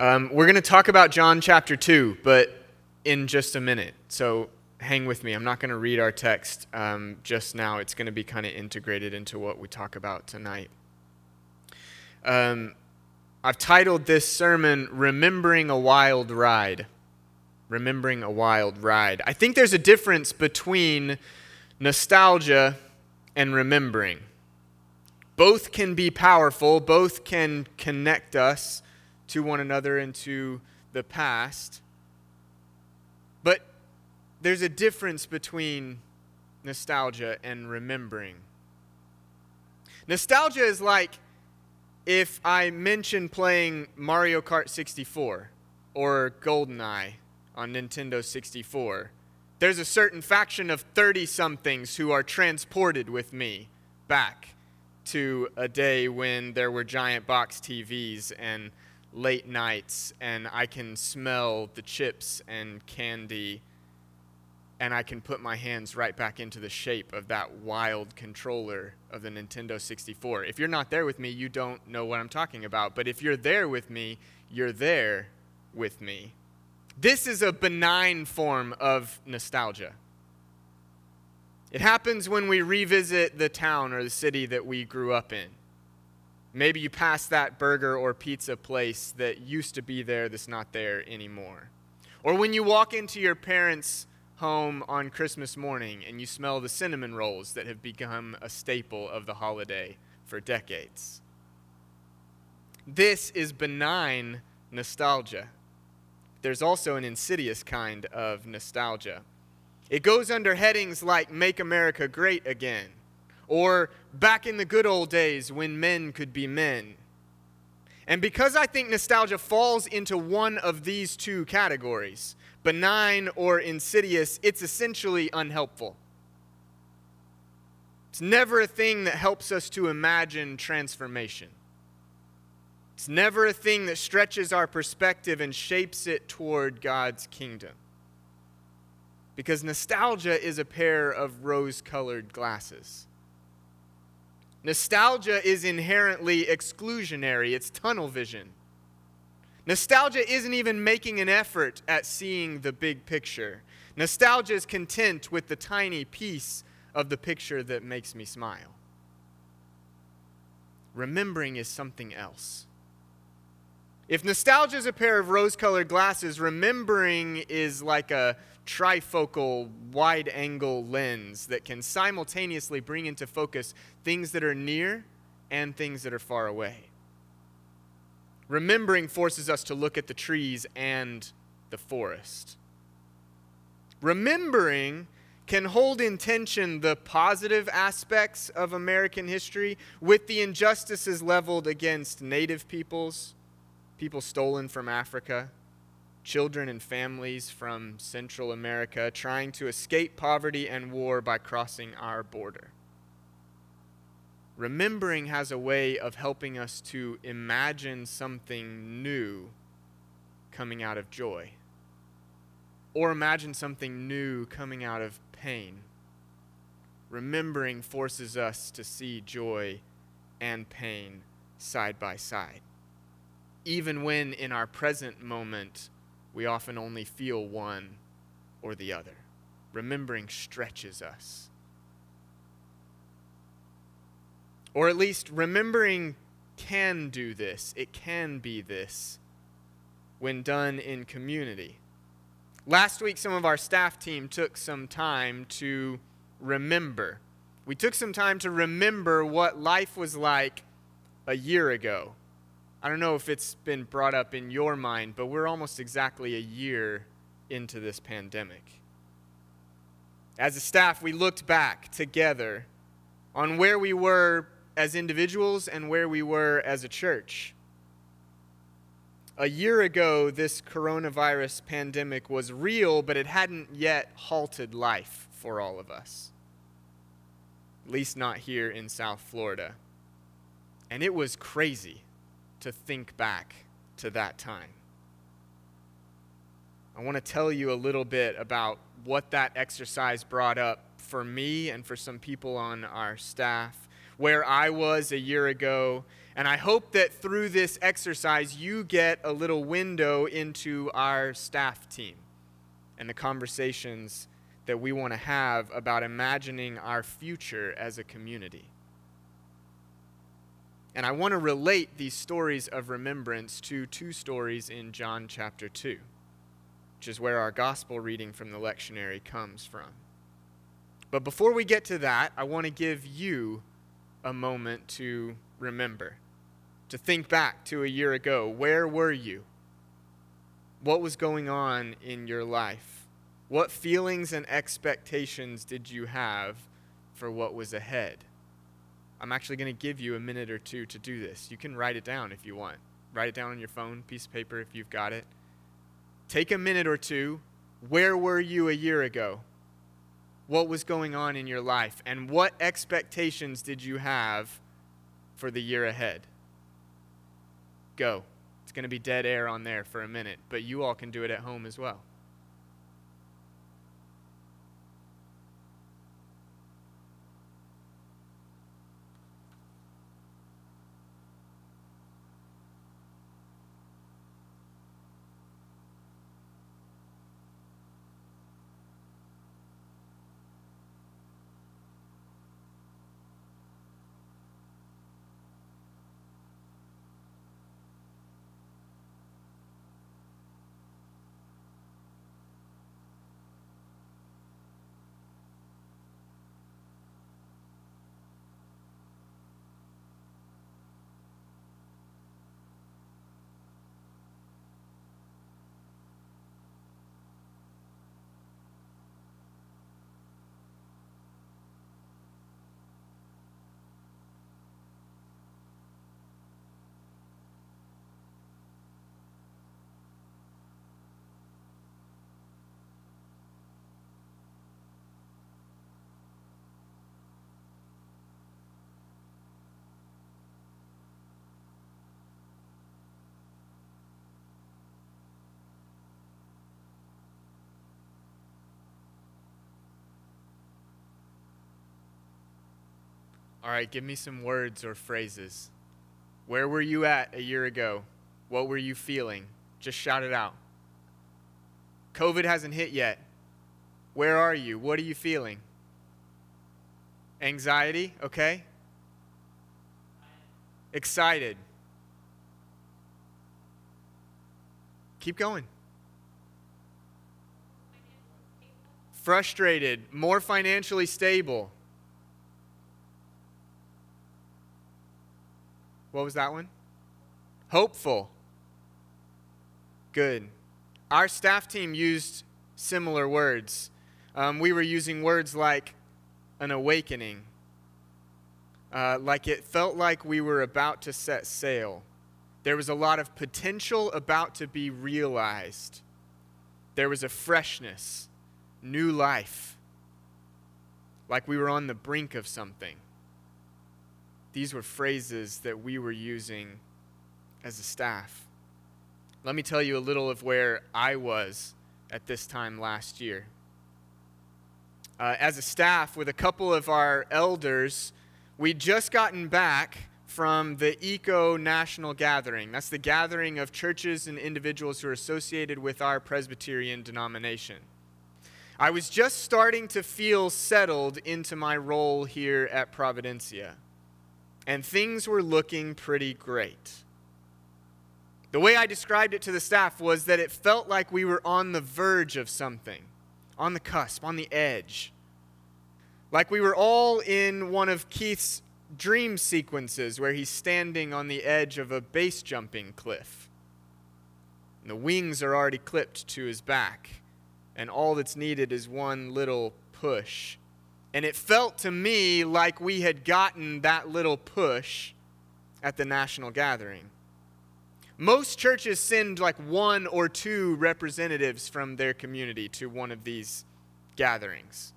Um, we're going to talk about John chapter 2, but in just a minute. So hang with me. I'm not going to read our text um, just now. It's going to be kind of integrated into what we talk about tonight. Um, I've titled this sermon, Remembering a Wild Ride. Remembering a Wild Ride. I think there's a difference between nostalgia and remembering. Both can be powerful, both can connect us to one another and to the past. But there's a difference between nostalgia and remembering. Nostalgia is like if I mention playing Mario Kart 64 or GoldenEye on Nintendo 64. There's a certain faction of 30 somethings who are transported with me back to a day when there were giant box TVs and late nights, and I can smell the chips and candy, and I can put my hands right back into the shape of that wild controller of the Nintendo 64. If you're not there with me, you don't know what I'm talking about. But if you're there with me, you're there with me. This is a benign form of nostalgia. It happens when we revisit the town or the city that we grew up in. Maybe you pass that burger or pizza place that used to be there that's not there anymore. Or when you walk into your parents' home on Christmas morning and you smell the cinnamon rolls that have become a staple of the holiday for decades. This is benign nostalgia. There's also an insidious kind of nostalgia. It goes under headings like Make America Great Again or back in the good old days when men could be men. And because I think nostalgia falls into one of these two categories, benign or insidious, it's essentially unhelpful. It's never a thing that helps us to imagine transformation. It's never a thing that stretches our perspective and shapes it toward God's kingdom. Because nostalgia is a pair of rose colored glasses. Nostalgia is inherently exclusionary, it's tunnel vision. Nostalgia isn't even making an effort at seeing the big picture. Nostalgia is content with the tiny piece of the picture that makes me smile. Remembering is something else. If nostalgia is a pair of rose colored glasses, remembering is like a trifocal wide angle lens that can simultaneously bring into focus things that are near and things that are far away. Remembering forces us to look at the trees and the forest. Remembering can hold in tension the positive aspects of American history with the injustices leveled against native peoples, people stolen from Africa, children and families from Central America trying to escape poverty and war by crossing our border. Remembering has a way of helping us to imagine something new coming out of joy, or imagine something new coming out of pain. Remembering forces us to see joy and pain side by side, even when in our present moment we often only feel one or the other. Remembering stretches us. Or at least remembering can do this, it can be this when done in community. Last week, some of our staff team took some time to remember. We took some time to remember what life was like a year ago I don't know if it's been brought up in your mind, but we're almost exactly a year into this pandemic. As a staff, we looked back together on where we were as individuals and where we were as a church. A year ago, this coronavirus pandemic was real, but it hadn't yet halted life for all of us. At least not here in South Florida. And it was crazy to think back to that time. I want to tell you a little bit about what that exercise brought up for me and for some people on our staff. where I was a year ago. And I hope that through this exercise, you get a little window into our staff team and the conversations that we want to have about imagining our future as a community. And I want to relate these stories of remembrance to two stories in John chapter 2, which is where our gospel reading from the lectionary comes from. But before we get to that, I want to give you a moment to remember to think back to a year ago. Where were you? What was going on in your life? What feelings and expectations did you have for what was ahead? I'm actually going to give you a minute or two to do this. You can write it down if you want. Write it down on your phone, piece of paper if you've got it. Take a minute or two. Where were you a year ago? What was going on in your life? And what expectations did you have for the year ahead? go. It's going to be dead air on there for a minute, but you all can do it at home as well. All right, give me some words or phrases. Where were you at a year ago? What were you feeling? Just shout it out. COVID hasn't hit yet. Where are you? What are you feeling? Anxiety, okay? Excited. Keep going. Frustrated, more financially stable. What was that one? Hopeful. Good. Our staff team used similar words. Um, we were using words like an awakening, uh, like it felt like we were about to set sail. There was a lot of potential about to be realized. There was a freshness, new life, like we were on the brink of something. These were phrases that we were using as a staff. Let me tell you a little of where I was at this time last year. Uh, as a staff, with a couple of our elders, we'd just gotten back from the ECO National Gathering. That's the gathering of churches and individuals who are associated with our Presbyterian denomination. I was just starting to feel settled into my role here at Providencia and things were looking pretty great. The way I described it to the staff was that it felt like we were on the verge of something, on the cusp, on the edge. Like we were all in one of Keith's dream sequences where he's standing on the edge of a base jumping cliff. And the wings are already clipped to his back, and all that's needed is one little push and it felt to me like we had gotten that little push at the national gathering. Most churches send like one or two representatives from their community to one of these gatherings.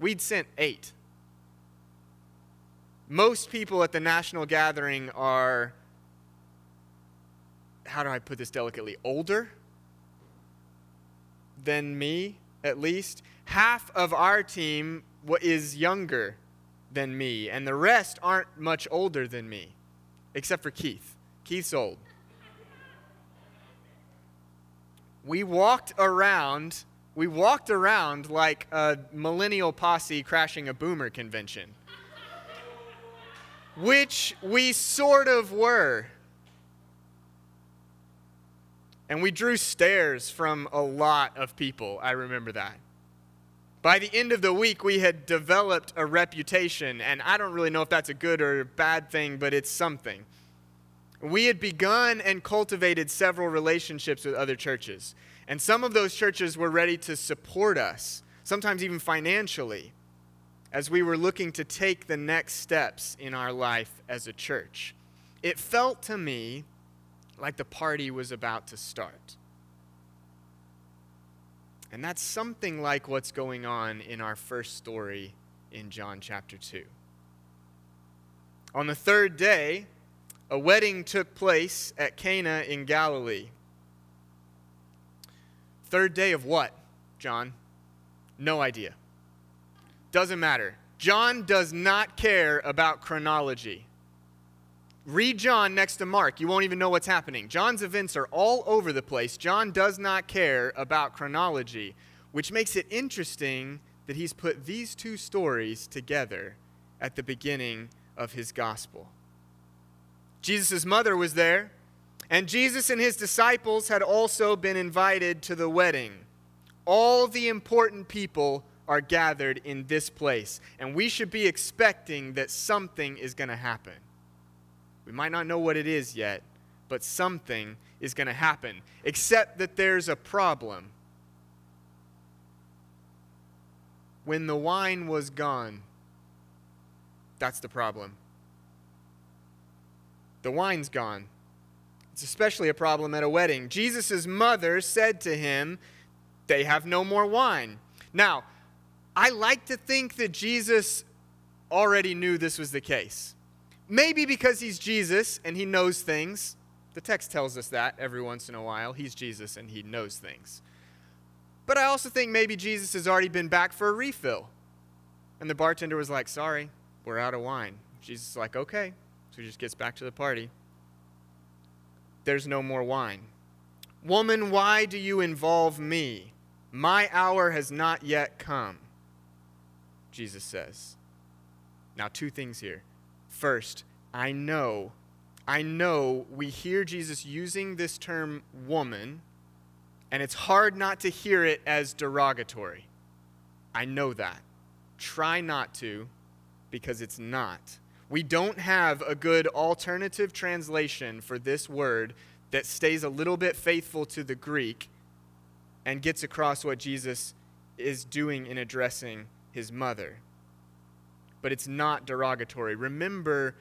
We'd sent eight. Most people at the national gathering are, how do I put this delicately, older than me, at least. Half of our team is younger than me, and the rest aren't much older than me, except for Keith. Keith's old. We walked around, we walked around like a millennial posse crashing a boomer convention. Which we sort of were. And we drew stares from a lot of people. I remember that. By the end of the week, we had developed a reputation, and I don't really know if that's a good or a bad thing, but it's something. We had begun and cultivated several relationships with other churches, and some of those churches were ready to support us, sometimes even financially, as we were looking to take the next steps in our life as a church. It felt to me like the party was about to start. And that's something like what's going on in our first story in John chapter 2. On the third day, a wedding took place at Cana in Galilee. Third day of what, John? No idea. Doesn't matter. John does not care about chronology. Read John next to Mark. You won't even know what's happening. John's events are all over the place. John does not care about chronology, which makes it interesting that he's put these two stories together at the beginning of his gospel. Jesus' mother was there, and Jesus and his disciples had also been invited to the wedding. All the important people are gathered in this place, and we should be expecting that something is going to happen. We might not know what it is yet, but something is going to happen, except that there's a problem. When the wine was gone, that's the problem. The wine's gone. It's especially a problem at a wedding. Jesus' mother said to him, They have no more wine. Now, I like to think that Jesus already knew this was the case. Maybe because he's Jesus and he knows things. The text tells us that every once in a while. He's Jesus and he knows things. But I also think maybe Jesus has already been back for a refill. And the bartender was like, Sorry, we're out of wine. Jesus is like, Okay. So he just gets back to the party. There's no more wine. Woman, why do you involve me? My hour has not yet come. Jesus says. Now, two things here. First, I know, I know we hear Jesus using this term woman, and it's hard not to hear it as derogatory. I know that. Try not to, because it's not. We don't have a good alternative translation for this word that stays a little bit faithful to the Greek and gets across what Jesus is doing in addressing his mother but it's not derogatory. Remember,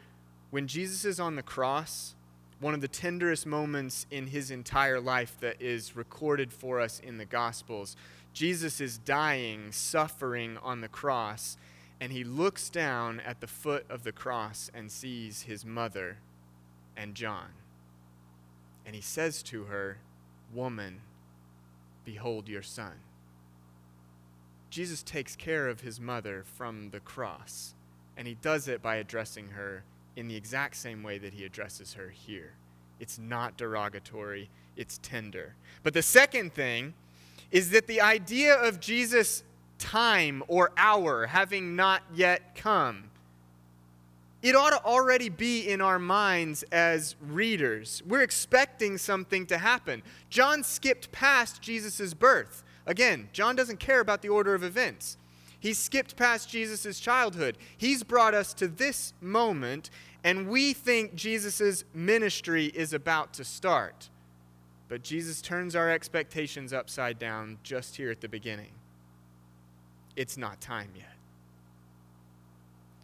when Jesus is on the cross, one of the tenderest moments in his entire life that is recorded for us in the Gospels, Jesus is dying, suffering on the cross, and he looks down at the foot of the cross and sees his mother and John. And he says to her, Woman, behold your son. Jesus takes care of his mother from the cross. And he does it by addressing her in the exact same way that he addresses her here. It's not derogatory, it's tender. But the second thing is that the idea of Jesus' time or hour having not yet come, it ought to already be in our minds as readers. We're expecting something to happen. John skipped past Jesus' birth. Again, John doesn't care about the order of events. He skipped past Jesus' childhood. He's brought us to this moment, and we think Jesus' ministry is about to start. But Jesus turns our expectations upside down just here at the beginning. It's not time yet.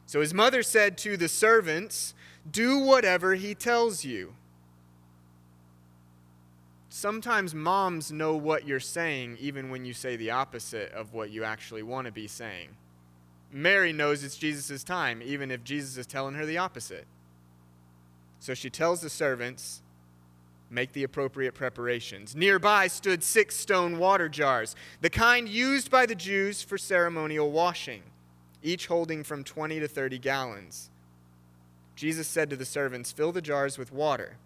So his mother said to the servants, Do whatever he tells you sometimes moms know what you're saying even when you say the opposite of what you actually want to be saying. Mary knows it's Jesus' time, even if Jesus is telling her the opposite. So she tells the servants, make the appropriate preparations. Nearby stood six stone water jars, the kind used by the Jews for ceremonial washing. each holding from 20 to 30 gallons. Jesus said to the servants, Fill the jars with water.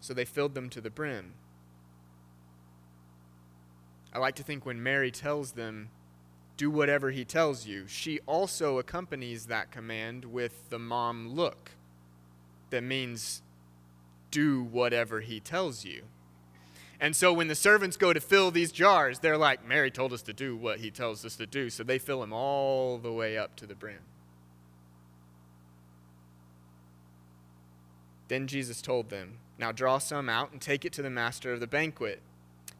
So they filled them to the brim. I like to think when Mary tells them, Do whatever he tells you, she also accompanies that command with the mom look. That means, Do whatever he tells you. And so when the servants go to fill these jars, they're like, Mary told us to do what he tells us to do. So they fill them all the way up to the brim. Then Jesus told them, Now draw some out and take it to the master of the banquet.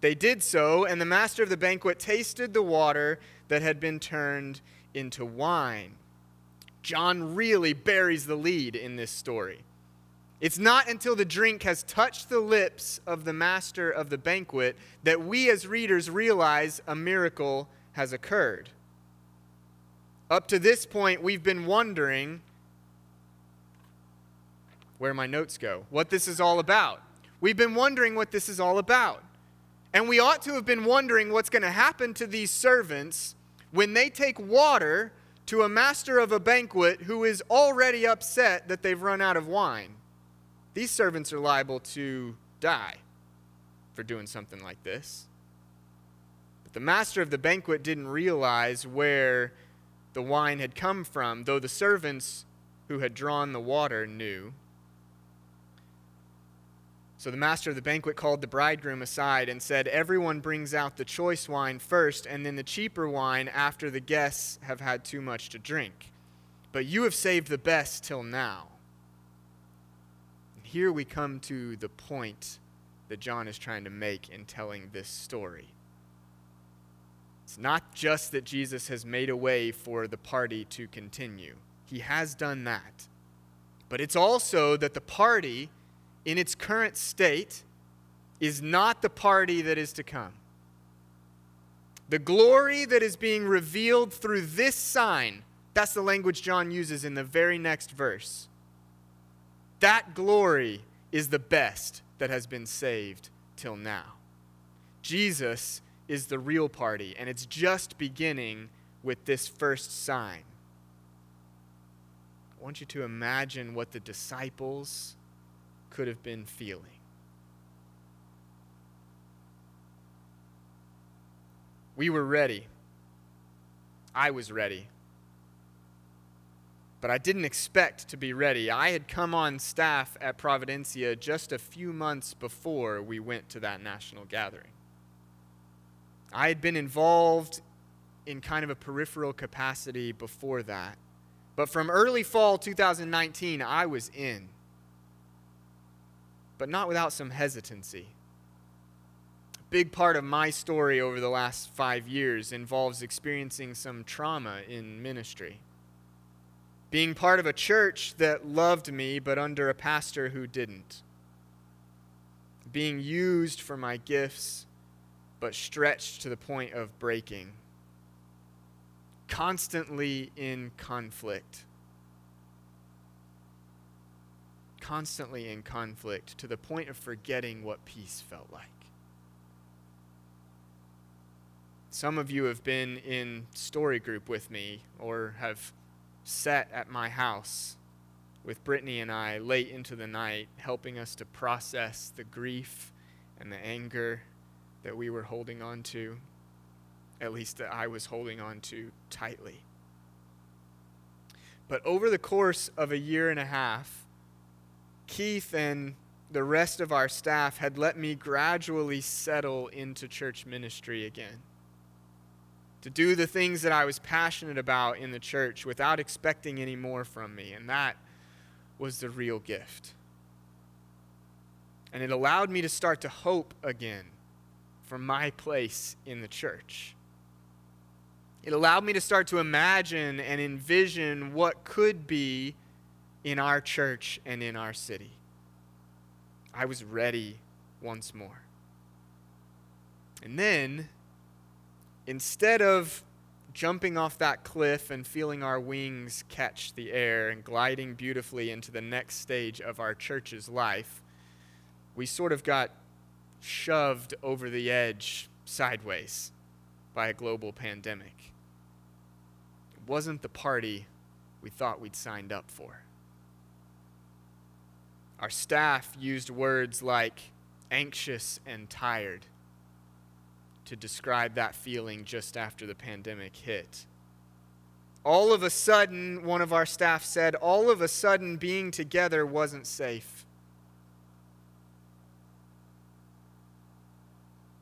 They did so, and the master of the banquet tasted the water that had been turned into wine. John really buries the lead in this story. It's not until the drink has touched the lips of the master of the banquet that we as readers realize a miracle has occurred. Up to this point, we've been wondering where my notes go, what this is all about. We've been wondering what this is all about. And we ought to have been wondering what's going to happen to these servants when they take water to a master of a banquet who is already upset that they've run out of wine. These servants are liable to die for doing something like this. But the master of the banquet didn't realize where the wine had come from, though the servants who had drawn the water knew. So the master of the banquet called the bridegroom aside and said, Everyone brings out the choice wine first, and then the cheaper wine after the guests have had too much to drink. But you have saved the best till now. And here we come to the point that John is trying to make in telling this story. It's not just that Jesus has made a way for the party to continue, he has done that. But it's also that the party in its current state is not the party that is to come. The glory that is being revealed through this sign, that's the language John uses in the very next verse. That glory is the best that has been saved till now. Jesus is the real party, and it's just beginning with this first sign. I want you to imagine what the disciples could have been feeling. We were ready. I was ready. But I didn't expect to be ready. I had come on staff at Providencia just a few months before we went to that national gathering. I had been involved in kind of a peripheral capacity before that. But from early fall 2019, I was in but not without some hesitancy. A big part of my story over the last five years involves experiencing some trauma in ministry. Being part of a church that loved me, but under a pastor who didn't. Being used for my gifts, but stretched to the point of breaking. Constantly in conflict constantly in conflict to the point of forgetting what peace felt like. Some of you have been in story group with me or have sat at my house with Brittany and I late into the night, helping us to process the grief and the anger that we were holding on to, at least that I was holding on to tightly. But over the course of a year and a half, Keith and the rest of our staff had let me gradually settle into church ministry again. To do the things that I was passionate about in the church without expecting any more from me. And that was the real gift. And it allowed me to start to hope again for my place in the church. It allowed me to start to imagine and envision what could be in our church and in our city. I was ready once more. And then, instead of jumping off that cliff and feeling our wings catch the air and gliding beautifully into the next stage of our church's life, we sort of got shoved over the edge sideways by a global pandemic. It wasn't the party we thought we'd signed up for. Our staff used words like anxious and tired to describe that feeling just after the pandemic hit. All of a sudden, one of our staff said, all of a sudden, being together wasn't safe.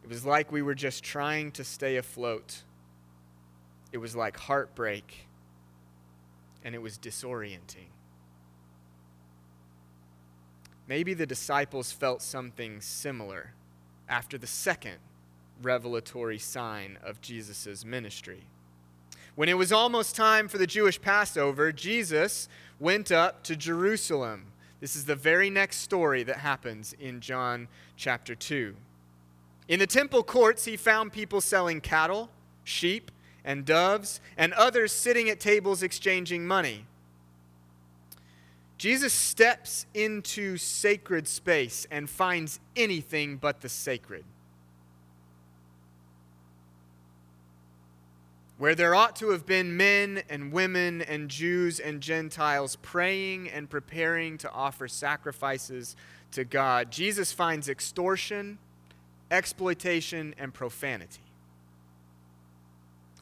It was like we were just trying to stay afloat. It was like heartbreak, and it was disorienting. Maybe the disciples felt something similar after the second revelatory sign of Jesus' ministry. When it was almost time for the Jewish Passover, Jesus went up to Jerusalem. This is the very next story that happens in John chapter 2. In the temple courts, he found people selling cattle, sheep, and doves, and others sitting at tables exchanging money. Jesus steps into sacred space and finds anything but the sacred. Where there ought to have been men and women and Jews and Gentiles praying and preparing to offer sacrifices to God, Jesus finds extortion, exploitation, and profanity.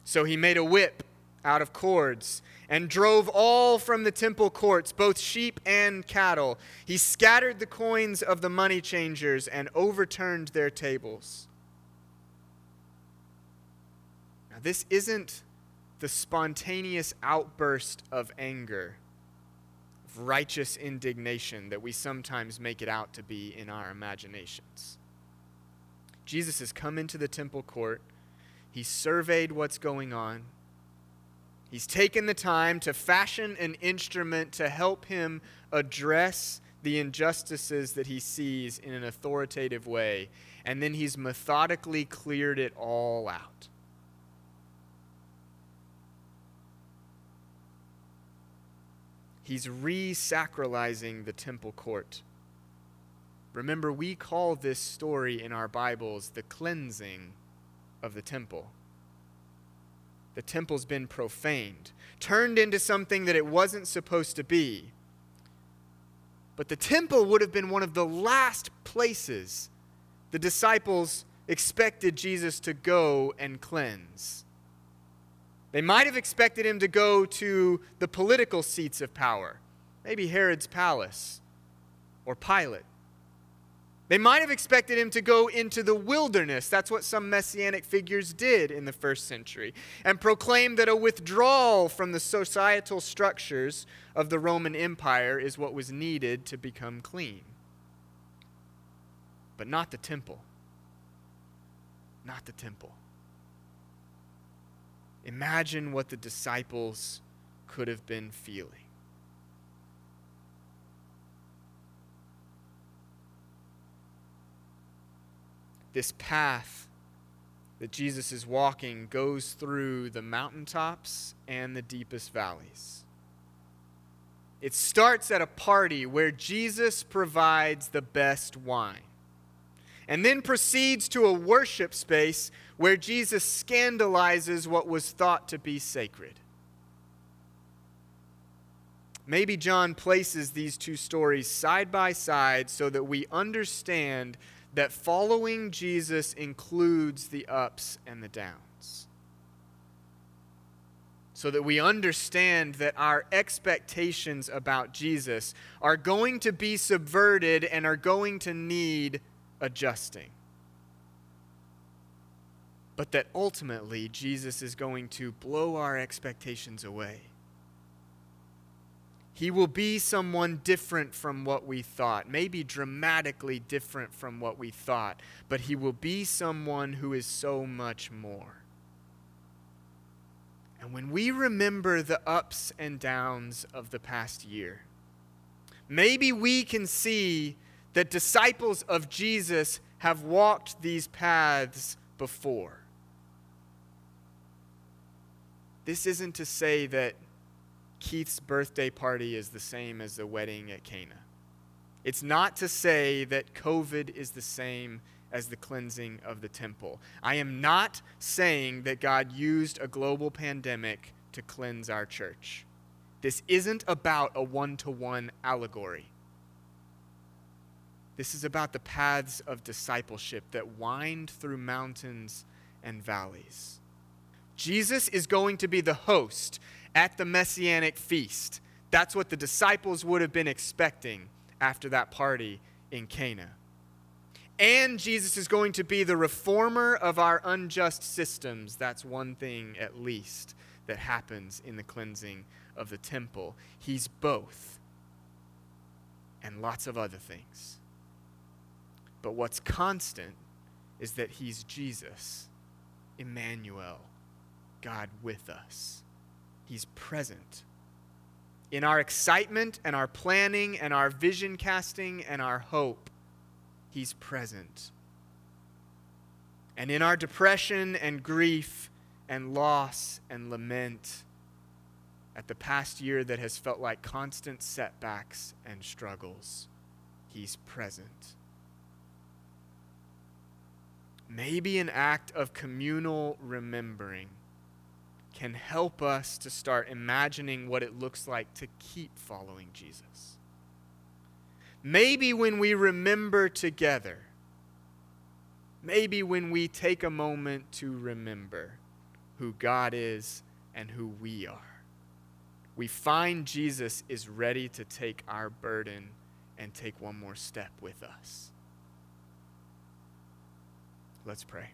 So he made a whip out of cords and drove all from the temple courts, both sheep and cattle. He scattered the coins of the money changers and overturned their tables. Now, this isn't the spontaneous outburst of anger, of righteous indignation that we sometimes make it out to be in our imaginations. Jesus has come into the temple court. He surveyed what's going on. He's taken the time to fashion an instrument to help him address the injustices that he sees in an authoritative way, and then he's methodically cleared it all out. He's re sacralizing the temple court. Remember, we call this story in our Bibles the cleansing of the temple the temple's been profaned, turned into something that it wasn't supposed to be. But the temple would have been one of the last places the disciples expected Jesus to go and cleanse. They might have expected him to go to the political seats of power, maybe Herod's palace or Pilate. They might have expected him to go into the wilderness. That's what some messianic figures did in the first century, and proclaim that a withdrawal from the societal structures of the Roman Empire is what was needed to become clean. But not the temple. Not the temple. Imagine what the disciples could have been feeling. This path that Jesus is walking goes through the mountaintops and the deepest valleys. It starts at a party where Jesus provides the best wine, and then proceeds to a worship space where Jesus scandalizes what was thought to be sacred. Maybe John places these two stories side by side so that we understand that following Jesus includes the ups and the downs. So that we understand that our expectations about Jesus are going to be subverted and are going to need adjusting. But that ultimately Jesus is going to blow our expectations away he will be someone different from what we thought, maybe dramatically different from what we thought, but he will be someone who is so much more. And when we remember the ups and downs of the past year, maybe we can see that disciples of Jesus have walked these paths before. This isn't to say that Keith's birthday party is the same as the wedding at Cana. It's not to say that COVID is the same as the cleansing of the temple. I am not saying that God used a global pandemic to cleanse our church. This isn't about a one to one allegory. This is about the paths of discipleship that wind through mountains and valleys. Jesus is going to be the host at the messianic feast. That's what the disciples would have been expecting after that party in Cana. And Jesus is going to be the reformer of our unjust systems. That's one thing, at least, that happens in the cleansing of the temple. He's both, and lots of other things. But what's constant is that he's Jesus, Emmanuel, God with us. He's present. In our excitement and our planning and our vision casting and our hope, He's present. And in our depression and grief and loss and lament, at the past year that has felt like constant setbacks and struggles, He's present. Maybe an act of communal remembering can help us to start imagining what it looks like to keep following Jesus. Maybe when we remember together, maybe when we take a moment to remember who God is and who we are, we find Jesus is ready to take our burden and take one more step with us. Let's pray.